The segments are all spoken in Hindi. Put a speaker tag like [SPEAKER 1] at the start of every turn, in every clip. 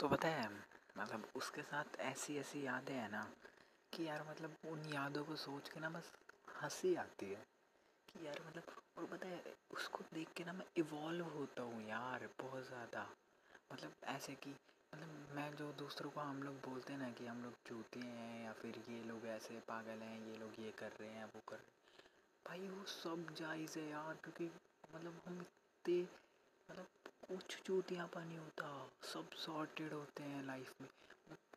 [SPEAKER 1] तो पता है मतलब उसके साथ ऐसी ऐसी यादें हैं ना, कि यार मतलब उन यादों को सोच के ना बस हँसी आती है, कि यार मतलब और पता है, उसको देख के ना मैं इवॉल्व होता हूँ यार बहुत ज़्यादा। मतलब ऐसे कि मतलब मैं जो दूसरों को हम लोग बोलते हैं ना कि हम लोग चूते हैं या फिर ये लोग ऐसे पागल हैं, ये लोग ये कर रहे हैं, वो कर रहे हैं। भाई वो सब जायज़ है यार, क्योंकि मतलब हम इतने मतलब कुछ चूतियापा नहीं होता, सब सॉर्टेड होते हैं लाइफ में।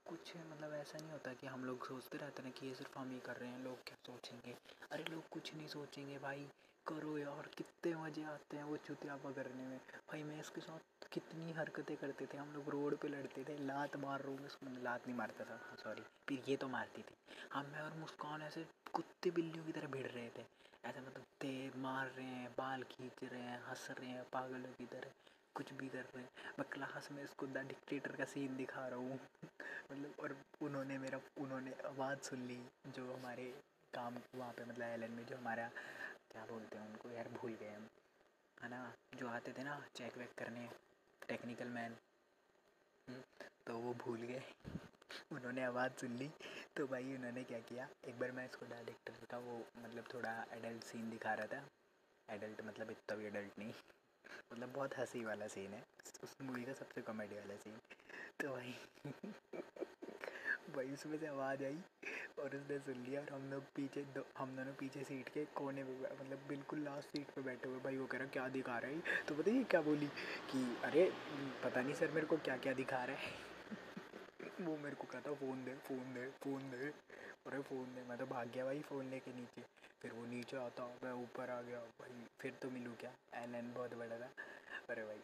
[SPEAKER 1] कुछ मतलब ऐसा नहीं होता कि हम लोग सोचते रहते हैं कि ये सिर्फ़ हम ही कर रहे हैं, लोग क्या सोचेंगे? अरे लोग कुछ नहीं सोचेंगे भाई, करो यार, कितने मज़े आते हैं वो चुतियापा करने में। भाई मैं इसके साथ कितनी हरकतें करते थे, हम लोग रोड पे लड़ते थे, लात मार रहा हूँ उसको लात नहीं मारता था सॉरी फिर ये तो मारती थी। हम मैं और मुस्कान ऐसे कुत्ते बिल्लियों की तरह भिड़ रहे थे। ऐसे मतलब तेज मार रहे हैं, बाल खींच रहे हैं, हंस रहे हैं, पागलों की तरह। कुछ भी कर रहे हैं। मैं क्लास में इसको द डिक्टेटर का सीन दिखा रहा हूँ। मतलब और उन्होंने मेरा उन्होंने आवाज़ सुन ली जो हमारे काम वहाँ पे मतलब एल में जो हमारा क्या बोलते हैं उनको यार भूल गए हम। है ना? जो आते थे ना चेक वेक करने टेक्निकल मैन हम्म, तो वो भूल गए। उन्होंने आवाज़ सुन ली। तो भाई उन्होंने क्या किया एक बार मैं इसको डायरेक्टर था वो मतलब थोड़ा एडल्ट सीन दिखा रहा था। एडल्ट मतलब इतना भी एडल्ट नहीं। मतलब बहुत हँसी वाला सीन है। उस मूवी का सबसे कॉमेडी वाला सीन तो भाई भाई उसमें से आवाज़ आई और उसने सुन लिया और हम लोग पीछे दो, हम दोनों पीछे सीट के कोने पे मतलब बिल्कुल लास्ट सीट पे बैठे हुए। भाई वो कह रहा, क्या दिखा रहा है तो बताइए क्या बोली कि, अरे, पता नहीं सर मेरे को क्या क्या दिखा रहा है। वो मेरे को कहता, फ़ोन दे फ़ोन दे फ़ोन दे। अरे, फ़ोन दे। मैं तो भाग गया भाई फ़ोन लेके नीचे। फिर वो नीचे आता मैं ऊपर आ गया भाई फिर तो मिलूँ क्या? एल एन बहुत बड़ा था। अरे भाई,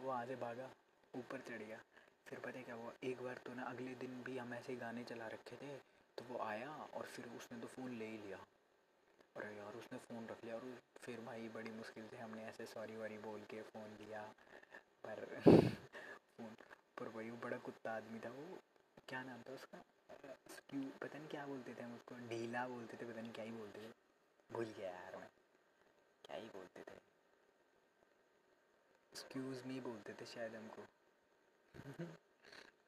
[SPEAKER 1] वहाँ से भागा, ऊपर चढ़ गया। फिर पता है क्या हुआ? एक बार तो ना अगले दिन भी हम ऐसे गाने चला रखे थे तो वो आया और फिर उसने तो फ़ोन ले ही लिया। अरे यार, उसने फ़ोन रख लिया और फिर भाई बड़ी मुश्किल से हमने ऐसे सॉरी वारी बोल के फ़ोन लिया पर फ़ोन पर भाई वो बड़ा कुत्ता आदमी था वो। क्या नाम था उसका? पता नहीं क्या बोलते थे हम उसको? ढीला बोलते थे, पता नहीं क्या ही बोलते थे। भूल गया यार मैं क्या ही बोलते थे। एक्सक्यूज मी बोलते थे शायद हमको।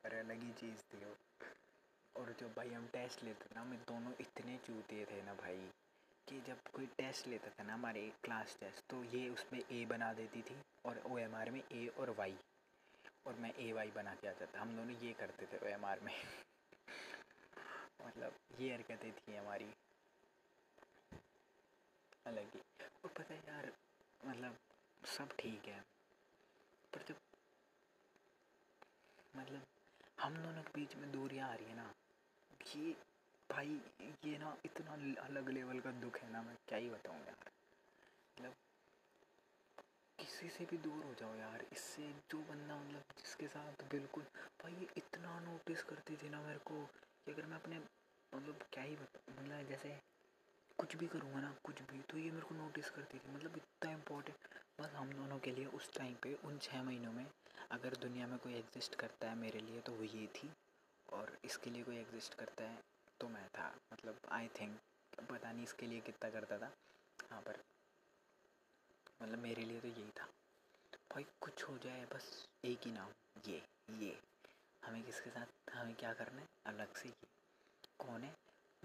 [SPEAKER 1] अरे अलग ही चीज़ थी वो। और जब भाई हम टेस्ट लेते ना, हम दोनों इतने चूते थे ना भाई, कि जब कोई टेस्ट लेता था ना हमारे क्लास टेस्ट तो ये उसमें ए बना देती थी और ओ एम आर में ए और वाई और मैं ए वाई बना के आ जाता, हम दोनों ये करते थे ओ एम आर में। मतलब ये हरकतें थी हमारी। अलग ही और पता है यार मतलब सब ठीक है, पर जब मतलब हम दोनों के बीच में दूरियाँ आ रही है ना, ये भाई, ये ना इतना अलग लेवल का दुख है ना, मैं क्या ही बताऊँ यार। मतलब किसी से भी दूर हो जाओ यार, इससे जो बंदा मतलब जिसके साथ बिल्कुल, भाई ये इतना नोटिस करती थी ना मेरे को कि अगर मैं अपने मतलब क्या ही बता मतलब जैसे कुछ भी करूँगा ना, कुछ भी। तो ये मेरे को नोटिस करती थी। मतलब इतना इम्पोर्टेंट बस हम दोनों के लिए उस टाइम पे, उन छः महीनों में अगर दुनिया में कोई एग्जिस्ट करता है मेरे लिए तो वो ये थी। और इसके लिए कोई एग्जिस्ट करता है तो मैं था। मतलब आई थिंक पता नहीं इसके लिए कितना करता था। हाँ पर मतलब मेरे लिए तो यही था। भाई, कुछ हो जाए, बस एक ही नाम। ये ये। हमें किसके साथ, हमें क्या करना है? अलग से ये। कौन है?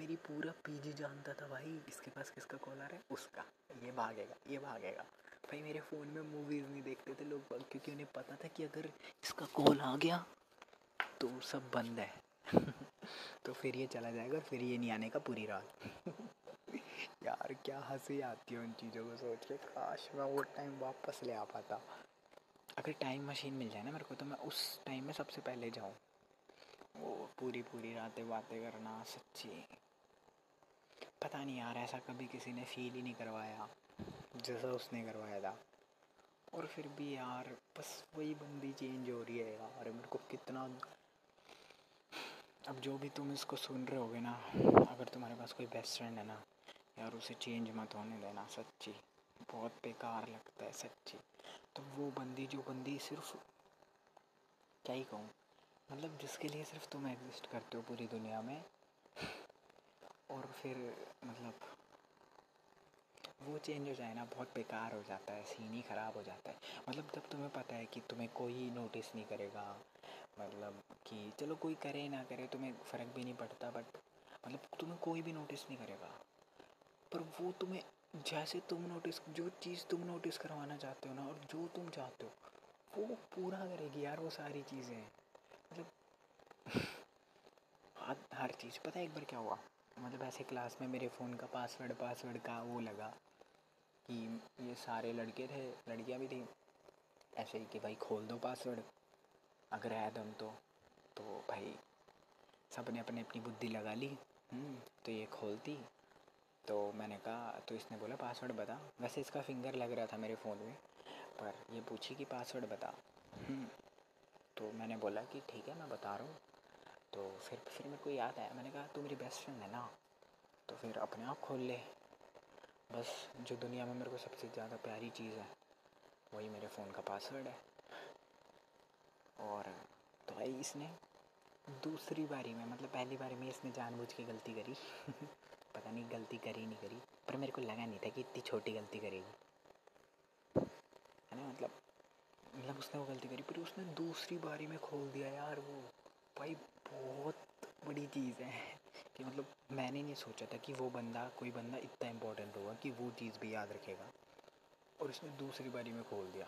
[SPEAKER 1] मेरी पूरा पीजी जानता था भाई। इसके पास किसका कॉलर है? उसका। ये भागेगा ये भागेगा। भाई, मेरे फ़ोन में मूवीज़ नहीं देखते थे लोग, क्योंकि उन्हें पता था कि अगर इसका कॉल आ गया तो सब बंद है। तो फिर ये चला जाएगा फिर ये नहीं आने का पूरी रात। यार, क्या हँसी आती है उन चीज़ों को सोच के। काश मैं वो टाइम वापस ले आ पाता। अगर टाइम मशीन मिल जाए ना मेरे को तो मैं उस टाइम में सबसे पहले जाऊँ। वो पूरी पूरी रातें बातें करना, सच्ची। पता नहीं यार, ऐसा कभी किसी ने फील ही नहीं करवाया, जैसा उसने करवाया था। और फिर भी यार, बस वही बंदी चेंज हो रही है यार, मेरे को कितना अब जो भी तुम इसको सुन रहे होगे ना, अगर तुम्हारे पास कोई बेस्ट फ्रेंड है ना, यार उसे चेंज मत होने देना, सच्ची। बहुत बेकार लगता है, सच्ची। तो वो बंदी, जो बंदी सिर्फ़, क्या ही कहूँ मतलब जिसके लिए सिर्फ़ तुम एग्जिस्ट करते हो पूरी दुनिया में और फिर मतलब वो चेंज हो जाए ना, बहुत बेकार हो जाता है सीन ही ख़राब हो जाता है। मतलब जब तुम्हें पता है कि तुम्हें कोई नोटिस नहीं करेगा मतलब कि चलो कोई करे ना करे, तुम्हें फ़र्क भी नहीं पड़ता बट मतलब तुम्हें कोई भी नोटिस नहीं करेगा। पर वो तुम्हें, जैसे तुम नोटिस जो चीज़ तुम नोटिस करवाना चाहते हो ना, और जो तुम चाहते हो, वो पूरा करेगी यार, वो सारी चीज़ें। मतलब हर चीज़, पता है एक बार क्या हुआ? मतलब ऐसे क्लास में मेरे फ़ोन का पासवर्ड पासवर्ड का वो लगा कि ये सारे लड़के थे लड़कियाँ भी थी। ऐसे ही कि भाई खोल दो पासवर्ड अगर है दम तो तो भाई सबने अपने अपनी बुद्धि लगा ली। हम्म, तो ये खोलती। तो मैंने कहा तो इसने बोला पासवर्ड बता। वैसे इसका फिंगर लग रहा था मेरे फ़ोन में पर ये पूछी कि पासवर्ड बता। हम्म, तो मैंने बोला कि ठीक है मैं बता रहा हूँ। तो फिर फिर मेरे को याद आया, मैंने कहा, तू मेरी बेस्ट फ्रेंड है ना? तो फिर अपने आप खोल ले। बस, जो दुनिया में मेरे को सबसे ज़्यादा प्यारी चीज़ है, वही मेरे फ़ोन का पासवर्ड है। और तो भाई, इसने दूसरी बारी में मतलब पहली बारी में इसने जानबूझ के गलती करी। पता नहीं, गलती करी नहीं करी, पर मेरे को लगा नहीं था कि इतनी छोटी गलती करेगी। है ना मतलब मतलब उसने वो गलती करी, पर उसने दूसरी बारी में खोल दिया, यार, वो। भाई बहुत बड़ी चीज़ है कि मतलब मैंने नहीं सोचा था कि वो बंदा, कोई बंदा इतना इम्पोर्टेंट होगा कि वो चीज़ भी याद रखेगा। और उसने दूसरी बारी में खोल दिया।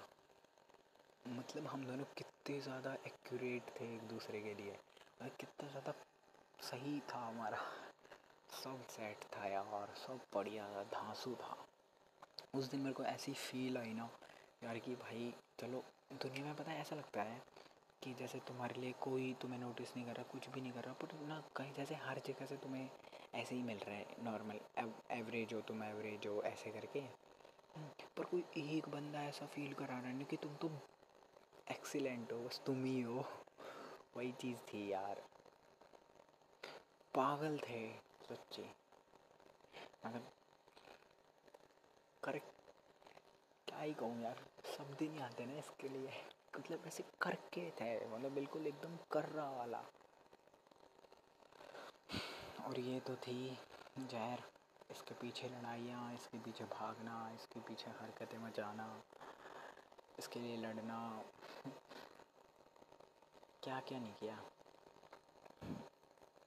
[SPEAKER 1] मतलब हम दोनों कितने ज़्यादा एक्यूरेट थे एक दूसरे के लिए। कितना ज़्यादा सही था हमारा। सब सेट था यार, सब बढ़िया था, धांसू था। उस दिन मेरे को ऐसी फील आई ना यार कि भाई, चलो दुनिया में पता है ऐसा लगता है कि जैसे तुम्हारे लिए कोई तुम्हें नोटिस नहीं कर रहा कुछ भी नहीं कर रहा पर ना कहीं जैसे हर जगह से तुम्हें ऐसे ही मिल रहा है नॉर्मल एवरेज हो तुम एवरेज हो ऐसे करके। हम्म, पर कोई एक बंदा ऐसा फील करा रहा है कि तुम तो एक्सीलेंट हो बस तुम ही हो। वही चीज़ थी यार। पागल थे सच्चे। मतलब करेक्ट क्या ही कहूँ यार शब्द ही नहीं आते ना इसके लिए। मतलब ऐसे करके थे मतलब बिल्कुल एकदम कर रहा वाला। और ये तो थी जहर, इसके पीछे लड़ाइयाँ, इसके पीछे भागना, इसके पीछे हरकतें मचाना, इसके लिए लड़ना। क्या क्या नहीं किया।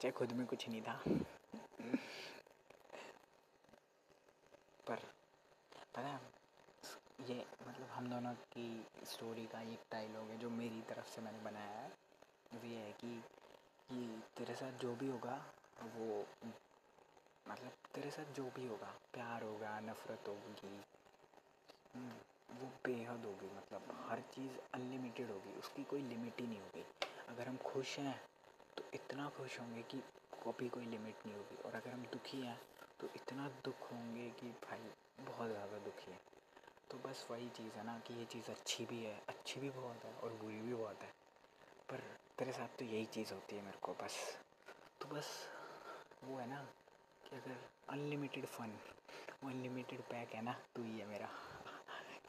[SPEAKER 1] चाहे खुद में कुछ नहीं था पर पता है ये मतलब हम दोनों की स्टोरी का एक डायलॉग है जो मेरी तरफ़ से मैंने बनाया है। वो ये है कि कि तेरे साथ जो भी होगा वो मतलब तेरे साथ जो भी होगा प्यार होगा नफ़रत होगी हम्म, वो बेहद होगी मतलब हर चीज़ अनलिमिटेड होगी उसकी कोई लिमिट ही नहीं होगी। अगर हम खुश हैं तो इतना खुश होंगे कि कभी कोई लिमिट नहीं होगी। और अगर हम दुखी हैं तो इतना दुख होंगे कि भाई बहुत ज़्यादा दुखी है। तो बस वही चीज़ है ना कि ये चीज़ अच्छी भी है, अच्छी भी बहुत है और बुरी भी बहुत है। पर तेरे साथ तो यही चीज़ होती है मेरे को बस। तो बस वो है ना कि अगर अनलिमिटेड फ़न अनलिमिटेड पैक है ना तो ही है मेरा।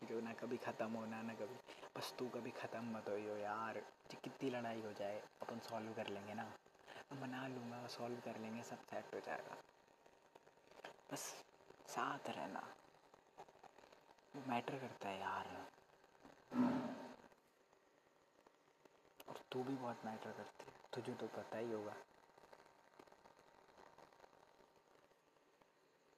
[SPEAKER 1] जो ना कभी ख़त्म होना, ना कभी, बस तू कभी ख़त्म मत हो यार। कितनी लड़ाई हो जाए, अपन सॉल्व कर लेंगे ना। मना लूँगा सॉल्व कर लेंगे, सब सेट हो जाएगा। बस साथ रहना। वो मैटर करता है यार। और तू भी बहुत मैटर करती है। तुझे तो पता ही होगा।